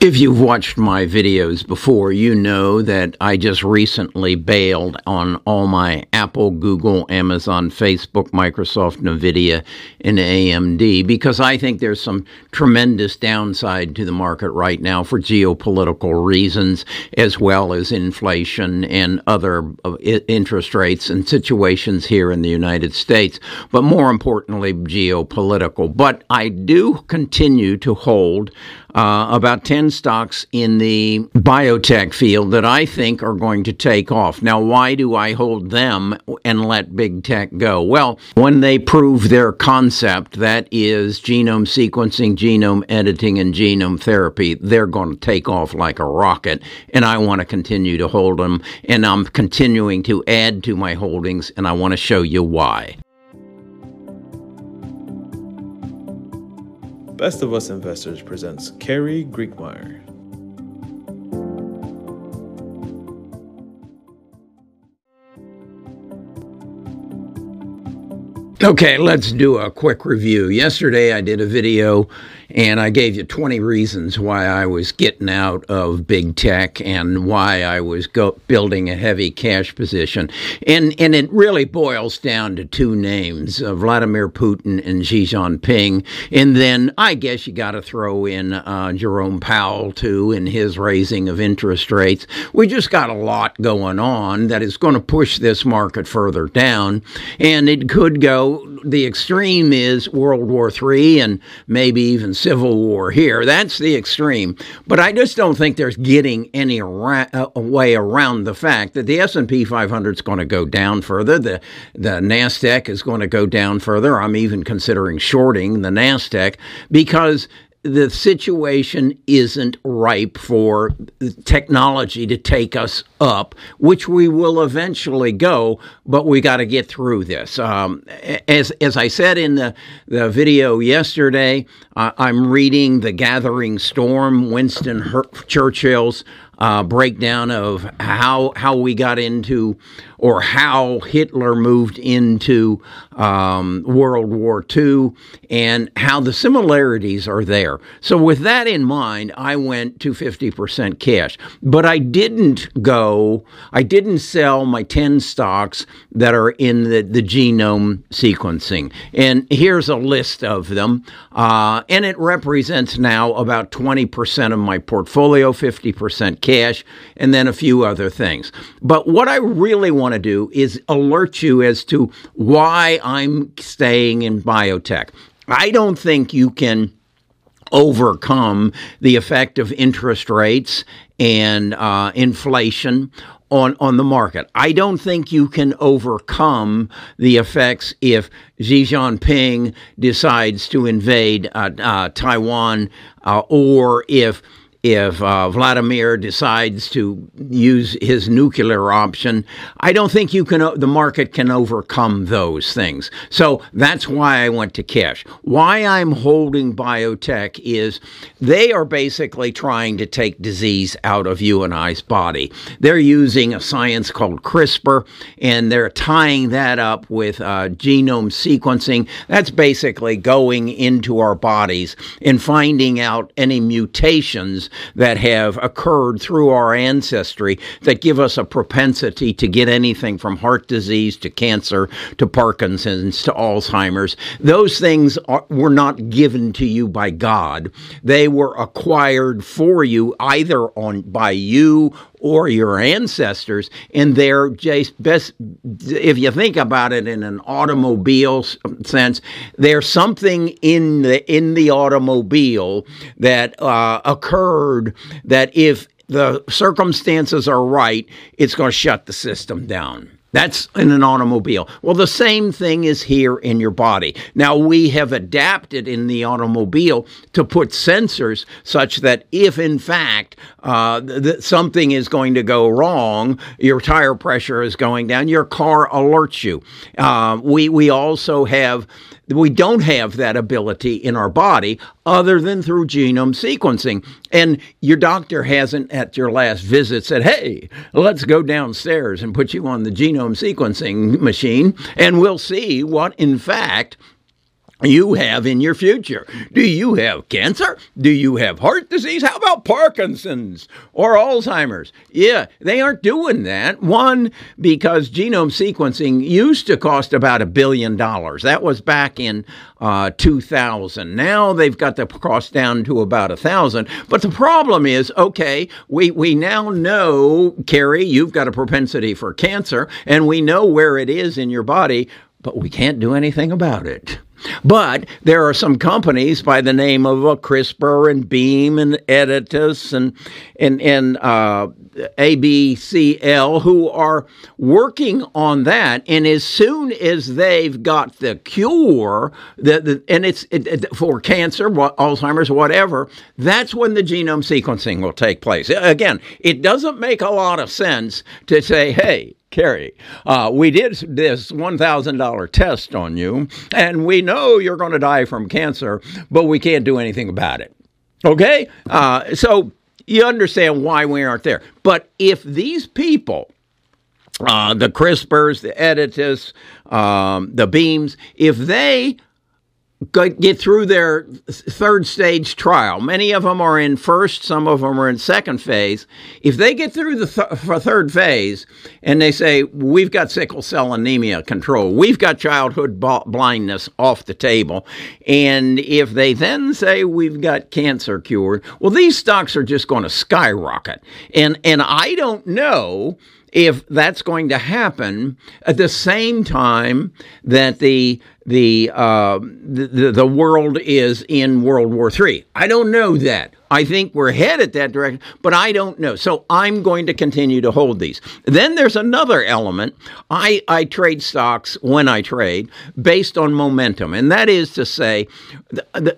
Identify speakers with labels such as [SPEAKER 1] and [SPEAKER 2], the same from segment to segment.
[SPEAKER 1] If you've watched my videos before, you know that I just recently bailed on all my Apple, Google, Amazon, Facebook, Microsoft, Nvidia, and AMD because I think there's some tremendous downside to the market right now for geopolitical reasons, as well as inflation and other uh, interest rates and situations here in the United States, but more importantly, geopolitical. But I do continue to hold uh, about 10 stocks in the biotech field that I think are going to take off. Now, why do I hold them and let big tech go? Well, when they prove their concept, that is genome sequencing, genome editing, and genome therapy, they're going to take off like a rocket. And I want to continue to hold them. And I'm continuing to add to my holdings, and I want to show you why.
[SPEAKER 2] Best of Us Investors presents Carrie Griegmeier.
[SPEAKER 1] Okay, let's do a quick review. Yesterday I did a video and I gave you 20 reasons why I was getting out of big tech and why I was go- building a heavy cash position. And, and it really boils down to two names uh, Vladimir Putin and Xi Jinping. And then I guess you got to throw in uh, Jerome Powell too in his raising of interest rates. We just got a lot going on that is going to push this market further down. And it could go, the extreme is World War III and maybe even civil war here. That's the extreme. But I just don't think there's getting any ra- uh, way around the fact that the S&P 500 is going to go down further. The the Nasdaq is going to go down further. I'm even considering shorting the Nasdaq because the situation isn't ripe for technology to take us up, which we will eventually go, but we got to get through this. Um, as as I said in the, the video yesterday, uh, I'm reading The Gathering Storm, Winston Her- Churchill's uh, breakdown of how how we got into or how Hitler moved into um, World War II and how the similarities are there. So with that in mind, I went to 50% cash, but I didn't go. I didn't sell my 10 stocks that are in the, the genome sequencing. And here's a list of them, uh, and it represents now about 20% of my portfolio, 50% cash, and then a few other things. But what I really want to do is alert you as to why I'm staying in biotech. I don't think you can overcome the effect of interest rates and uh, inflation on, on the market. I don't think you can overcome the effects if Xi Jinping decides to invade uh, uh, Taiwan uh, or if if uh, Vladimir decides to use his nuclear option, I don't think you can. The market can overcome those things. So that's why I went to cash. Why I'm holding biotech is they are basically trying to take disease out of you and I's body. They're using a science called CRISPR, and they're tying that up with uh, genome sequencing. That's basically going into our bodies and finding out any mutations that have occurred through our ancestry that give us a propensity to get anything from heart disease to cancer to Parkinson's to Alzheimer's. Those things are, were not given to you by God. They were acquired for you either on by you or your ancestors and they're just best if you think about it in an automobile sense there's something in the in the automobile that uh, occurred that if the circumstances are right it's going to shut the system down that's in an automobile. Well, the same thing is here in your body. Now, we have adapted in the automobile to put sensors such that if, in fact, uh, th- something is going to go wrong, your tire pressure is going down, your car alerts you. Uh, we, we also have we don't have that ability in our body other than through genome sequencing. And your doctor hasn't, at your last visit, said, Hey, let's go downstairs and put you on the genome sequencing machine, and we'll see what, in fact, you have in your future. Do you have cancer? Do you have heart disease? How about Parkinson's or Alzheimer's? Yeah, they aren't doing that. One, because genome sequencing used to cost about a billion dollars. That was back in uh, 2000. Now they've got the cost down to about a thousand. But the problem is, okay, we, we now know, Carrie, you've got a propensity for cancer, and we know where it is in your body, but we can't do anything about it. But there are some companies by the name of uh, CRISPR and Beam and Editas and and and uh, ABCL who are working on that. And as soon as they've got the cure, the and it's it, it, for cancer, Alzheimer's, whatever, that's when the genome sequencing will take place. Again, it doesn't make a lot of sense to say, hey, Carrie, uh, we did this $1,000 test on you, and we know you're going to die from cancer, but we can't do anything about it. Okay? Uh, so you understand why we aren't there. But if these people, uh, the CRISPRs, the Editas, um, the Beams, if they get through their third stage trial. Many of them are in first, some of them are in second phase. If they get through the th- third phase and they say, We've got sickle cell anemia control, we've got childhood b- blindness off the table, and if they then say, We've got cancer cured, well, these stocks are just going to skyrocket. And, and I don't know if that's going to happen at the same time that the the, uh, the the world is in World War III. I don't know that. I think we're headed that direction, but I don't know. So I'm going to continue to hold these. Then there's another element. I, I trade stocks when I trade based on momentum, and that is to say,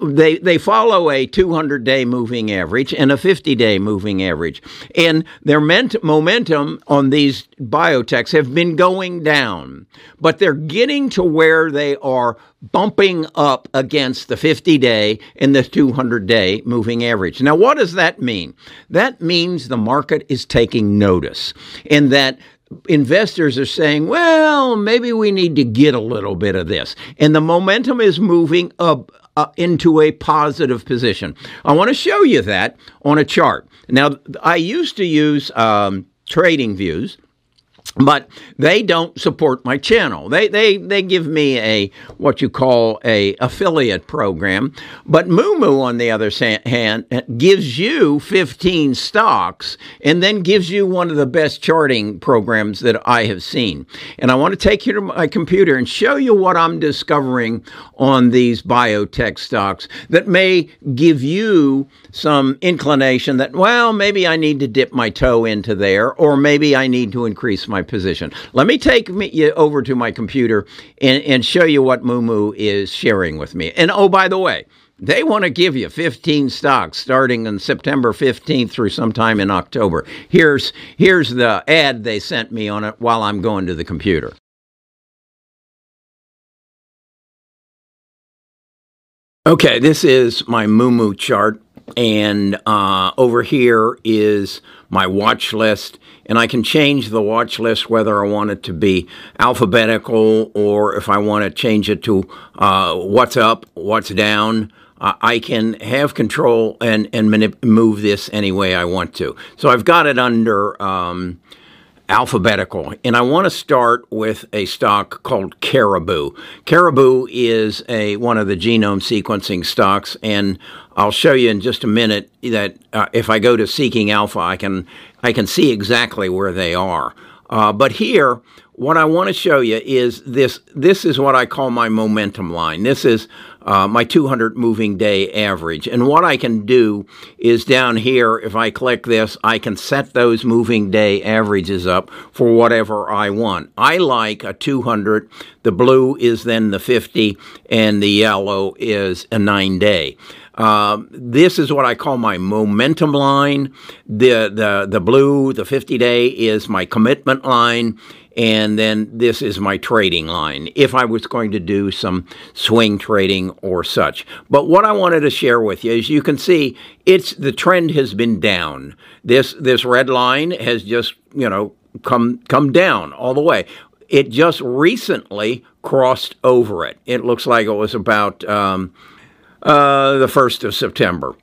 [SPEAKER 1] they they follow a 200 day moving average and a 50 day moving average, and their momentum on these biotechs have been going down, but they're getting to where they are bumping up against the 50 day and the 200 day moving average. Now, what does that mean? That means the market is taking notice and that investors are saying, well, maybe we need to get a little bit of this. And the momentum is moving up. Uh, into a positive position. I want to show you that on a chart. Now, I used to use um, trading views but they don't support my channel. They they they give me a what you call a affiliate program, but Moomoo on the other hand eh, gives you 15 stocks and then gives you one of the best charting programs that I have seen. And I want to take you to my computer and show you what I'm discovering on these biotech stocks that may give you some inclination that well, maybe I need to dip my toe into there or maybe I need to increase my position. Let me take me, you over to my computer and, and show you what Moomoo is sharing with me. And oh, by the way, they want to give you 15 stocks starting on September 15th through sometime in October. Here's here's the ad they sent me on it while I'm going to the computer. Okay, this is my Moomoo chart, and uh, over here is my watch list, and I can change the watch list whether I want it to be alphabetical or if I want to change it to uh, what's up, what's down. Uh, I can have control and and manip- move this any way I want to. So I've got it under. Um, alphabetical. And I want to start with a stock called Caribou. Caribou is a one of the genome sequencing stocks, and I'll show you in just a minute that uh, if I go to Seeking Alpha, I can I can see exactly where they are. Uh, but here, what I want to show you is this. This is what I call my momentum line. This is uh, my 200 moving day average. And what I can do is down here, if I click this, I can set those moving day averages up for whatever I want. I like a 200. The blue is then the 50, and the yellow is a nine day. Uh, this is what I call my momentum line. The the the blue, the 50 day, is my commitment line, and then this is my trading line if I was going to do some swing trading or such. But what I wanted to share with you is you can see it's the trend has been down. This this red line has just you know come come down all the way it just recently crossed over it. It looks like it was about um, uh, the 1st of September.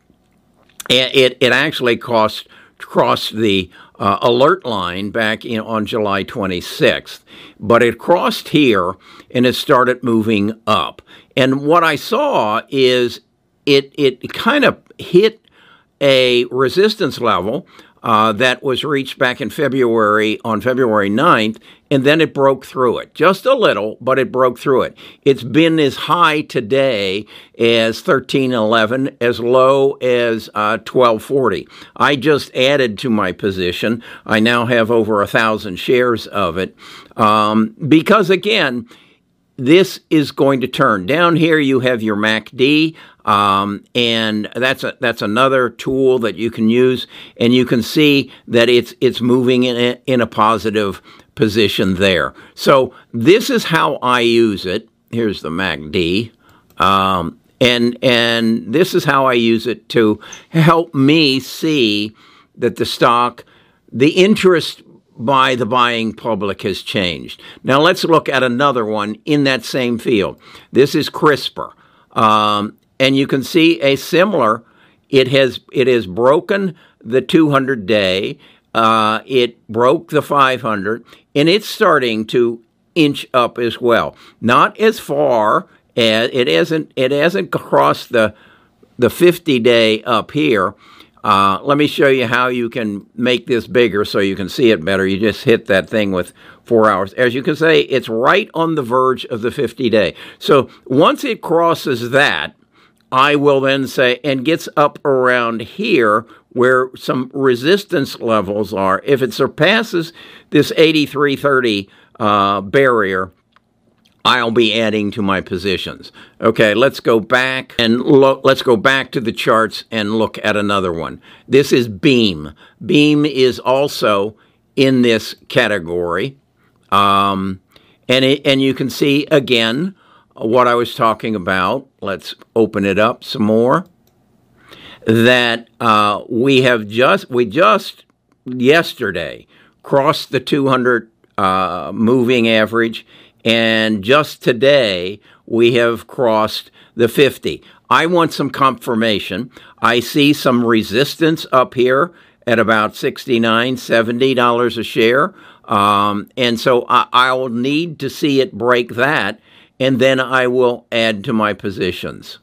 [SPEAKER 1] It, it actually crossed, crossed the uh, alert line back in, on July 26th, but it crossed here and it started moving up. And what I saw is it, it kind of hit a resistance level uh, that was reached back in February on February 9th, and then it broke through it. Just a little, but it broke through it. It's been as high today as 1311, as low as uh, 1240. I just added to my position. I now have over a thousand shares of it um, because, again, this is going to turn. Down here, you have your MACD, um, and that's a, that's another tool that you can use, and you can see that it's it's moving in a, in a positive position there. So this is how I use it. Here's the MACD, um, and and this is how I use it to help me see that the stock, the interest by the buying public has changed. Now let's look at another one in that same field. This is CRISPR, um, and you can see a similar. It has it has broken the 200 day. Uh, it broke the 500, and it's starting to inch up as well. Not as far as it hasn't. It hasn't crossed the the 50 day up here uh, let me show you how you can make this bigger so you can see it better. You just hit that thing with four hours. As you can say, it's right on the verge of the 50 day. So once it crosses that, I will then say, and gets up around here where some resistance levels are. If it surpasses this 8330 uh, barrier, I'll be adding to my positions. Okay, let's go back and look. Let's go back to the charts and look at another one. This is Beam. Beam is also in this category, um, and it, and you can see again what I was talking about. Let's open it up some more. That uh, we have just we just yesterday crossed the 200 uh, moving average and just today, we have crossed the 50. I want some confirmation. I see some resistance up here at about 69 $70 a share. Um, and so I, will need to see it break that, and then I will add to my positions.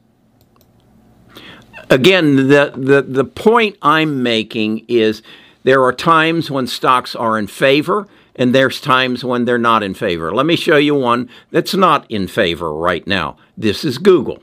[SPEAKER 1] Again, the, the, the point I'm making is there are times when stocks are in favor and there's times when they're not in favor. Let me show you one that's not in favor right now. This is Google.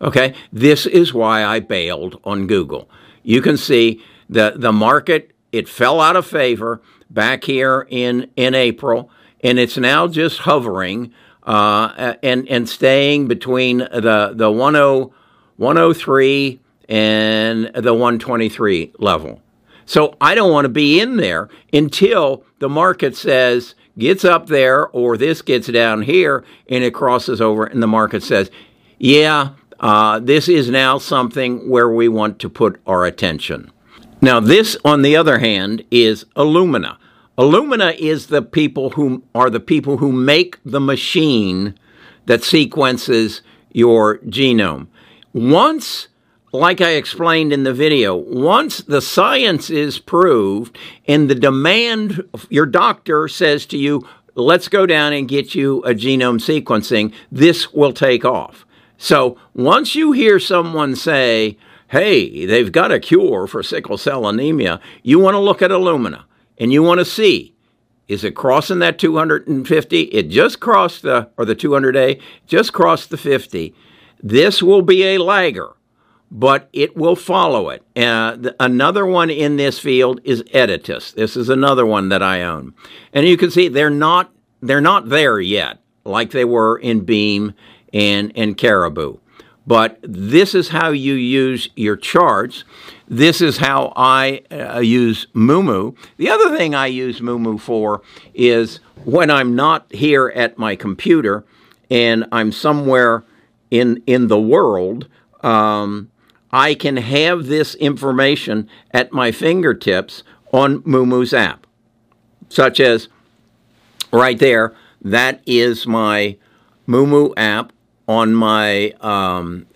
[SPEAKER 1] Okay, this is why I bailed on Google. You can see the the market it fell out of favor back here in in April, and it's now just hovering uh, and and staying between the the 10, 103 and the 123 level. So I don't want to be in there until the market says gets up there or this gets down here and it crosses over and the market says, yeah, uh, this is now something where we want to put our attention. Now, this, on the other hand, is Illumina. Illumina is the people who are the people who make the machine that sequences your genome. Once like I explained in the video, once the science is proved and the demand, your doctor says to you, let's go down and get you a genome sequencing, this will take off. So once you hear someone say, hey, they've got a cure for sickle cell anemia, you want to look at Illumina and you want to see is it crossing that 250? It just crossed the, or the 200A, just crossed the 50. This will be a lagger but it will follow it. Uh, the, another one in this field is Editas. This is another one that I own, and you can see they're not they're not there yet, like they were in Beam and and Caribou. But this is how you use your charts. This is how I uh, use Moomoo. The other thing I use Moomoo for is when I'm not here at my computer and I'm somewhere in in the world. Um, I can have this information at my fingertips on Moomoo's app, such as right there, that is my Moomoo app on my um,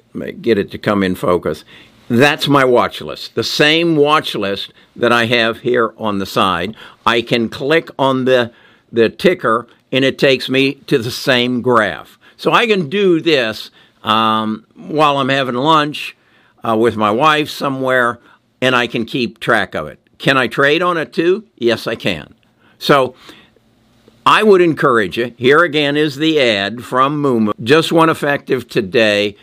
[SPEAKER 1] get it to come in focus. That's my watch list. The same watch list that I have here on the side. I can click on the the ticker and it takes me to the same graph. So I can do this um, while I'm having lunch uh, with my wife somewhere, and I can keep track of it. Can I trade on it too? Yes, I can. So I would encourage you. Here again is the ad from Moomoo. Just one effective today,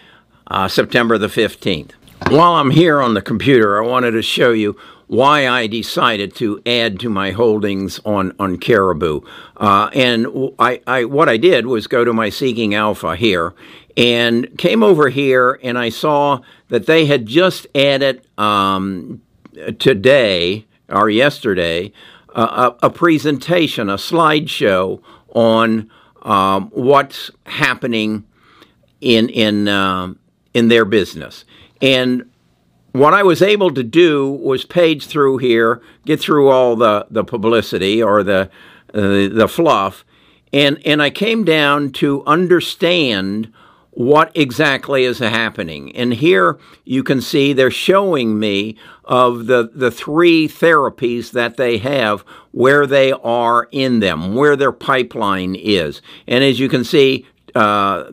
[SPEAKER 1] uh, September the 15th. While I'm here on the computer, I wanted to show you why I decided to add to my holdings on, on Caribou. Uh, and I, I, what I did was go to my Seeking Alpha here and came over here and I saw that they had just added um, today or yesterday uh, a, presentation, a slideshow on um, what's happening in in uh, in their business. And what I was able to do was page through here, get through all the, the publicity or the, uh, the fluff, and, and I came down to understand what exactly is happening. And here you can see they're showing me of the, the three therapies that they have, where they are in them, where their pipeline is. And as you can see, uh,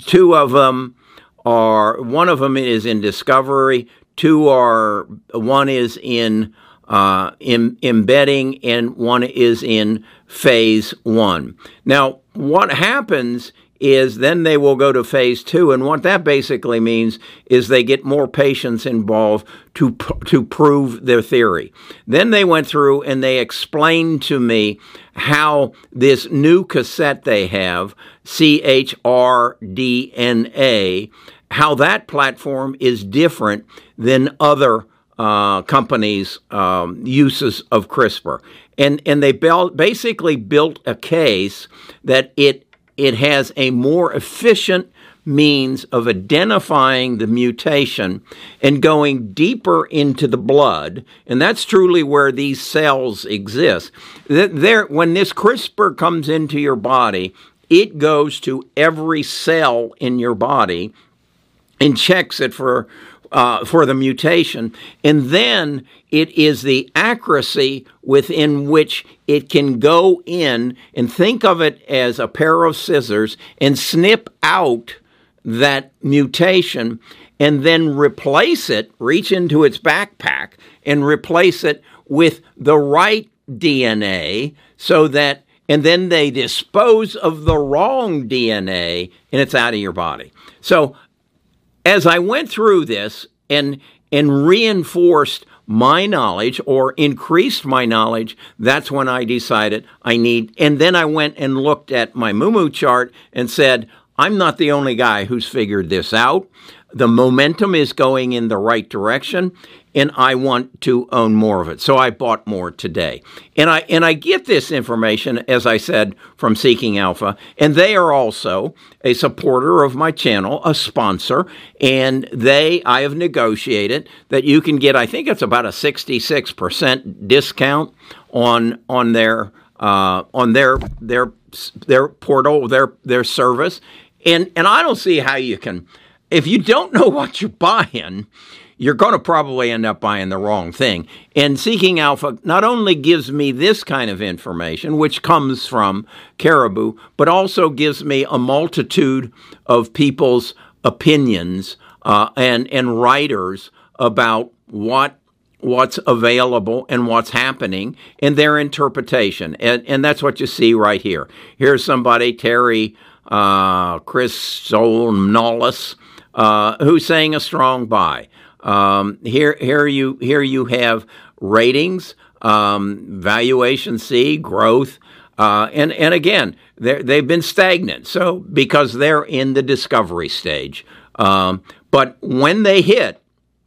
[SPEAKER 1] two of them are one of them is in discovery, two are one is in uh, in, embedding, and one is in phase one. Now, what happens is then they will go to phase two, and what that basically means is they get more patients involved to to prove their theory. Then they went through and they explained to me how this new cassette they have, CHRDNA, how that platform is different than other uh, companies' um, uses of CRISPR. And, and they built, basically built a case that it, it has a more efficient means of identifying the mutation and going deeper into the blood. And that's truly where these cells exist. There, when this CRISPR comes into your body, it goes to every cell in your body and checks it for uh, for the mutation, and then it is the accuracy within which it can go in and think of it as a pair of scissors and snip out that mutation and then replace it, reach into its backpack and replace it with the right DNA so that, and then they dispose of the wrong DNA and it's out of your body. So as I went through this and and reinforced my knowledge or increased my knowledge, that's when I decided I need. And then I went and looked at my Moomoo chart and said, I'm not the only guy who's figured this out. The momentum is going in the right direction and I want to own more of it. So I bought more today. And I and I get this information as I said from Seeking Alpha, and they are also a supporter of my channel, a sponsor, and they I have negotiated that you can get I think it's about a 66% discount on on their uh, on their their their portal, their their service. And and I don't see how you can if you don't know what you're buying, you're going to probably end up buying the wrong thing. And Seeking Alpha not only gives me this kind of information, which comes from Caribou, but also gives me a multitude of people's opinions uh, and and writers about what what's available and what's happening and their interpretation. And, and that's what you see right here. Here's somebody, Terry uh, Chris Solnolis, uh, who's saying a strong buy. Um, here, here you here you have ratings, um, valuation C, growth, uh, and and again they've been stagnant. So because they're in the discovery stage, um, but when they hit,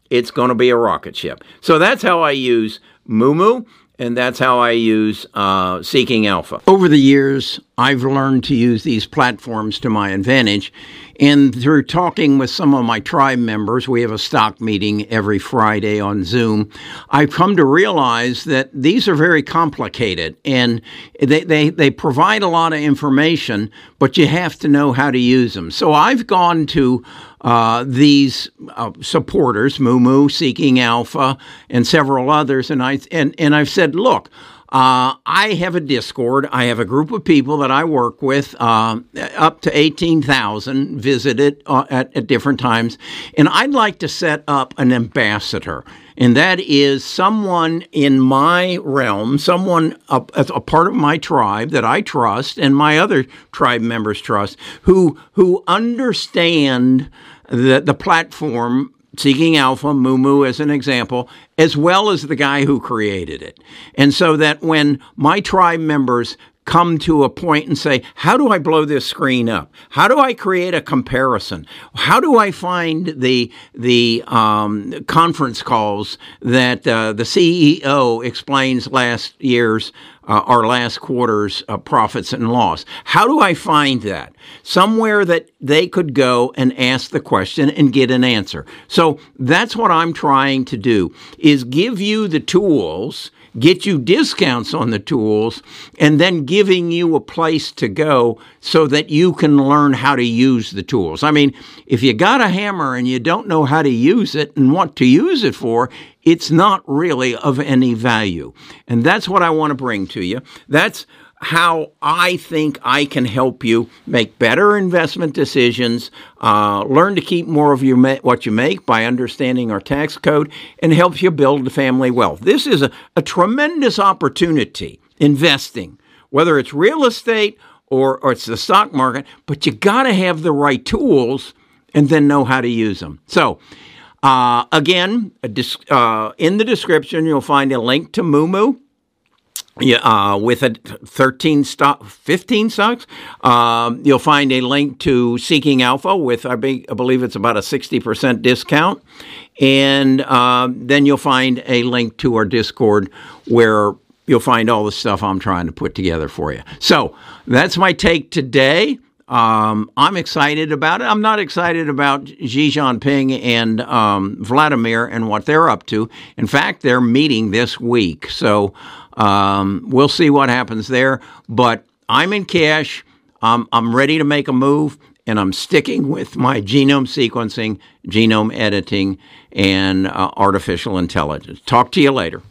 [SPEAKER 1] it's going to be a rocket ship. So that's how I use Moomoo and that's how I use uh, Seeking Alpha. Over the years, I've learned to use these platforms to my advantage. And through talking with some of my tribe members, we have a stock meeting every Friday on Zoom. I've come to realize that these are very complicated and they, they, they provide a lot of information, but you have to know how to use them. So I've gone to uh, these uh, supporters, Moo Seeking Alpha, and several others, and I and, and I've said, look, uh, I have a Discord. I have a group of people that I work with, uh, up to 18,000 visited uh, at, at different times. And I'd like to set up an ambassador. And that is someone in my realm, someone a, a part of my tribe that I trust and my other tribe members trust, who who understand the, the platform Seeking Alpha, Moo as an example, as well as the guy who created it. And so that when my tribe members come to a point and say, how do I blow this screen up? How do I create a comparison? How do I find the the um, conference calls that uh, the CEO explains last year's uh, our last quarter's uh, profits and loss. How do I find that? Somewhere that they could go and ask the question and get an answer. So that's what I'm trying to do is give you the tools get you discounts on the tools, and then giving you a place to go so that you can learn how to use the tools. I mean, if you got a hammer and you don't know how to use it and what to use it for, it's not really of any value. And that's what I want to bring to you. That's how I think I can help you make better investment decisions, uh, learn to keep more of your ma- what you make by understanding our tax code, and helps you build family wealth. This is a, a tremendous opportunity investing, whether it's real estate or, or it's the stock market, but you got to have the right tools and then know how to use them. So, uh, again, uh, in the description, you'll find a link to Moo yeah, uh, with a 13 stock, 15 stocks, um, you'll find a link to Seeking Alpha with, I, be, I believe it's about a 60% discount. And uh, then you'll find a link to our Discord where you'll find all the stuff I'm trying to put together for you. So that's my take today. Um, I'm excited about it. I'm not excited about Xi Jinping and um, Vladimir and what they're up to. In fact, they're meeting this week. So um, we'll see what happens there. But I'm in cash. Um, I'm ready to make a move, and I'm sticking with my genome sequencing, genome editing, and uh, artificial intelligence. Talk to you later.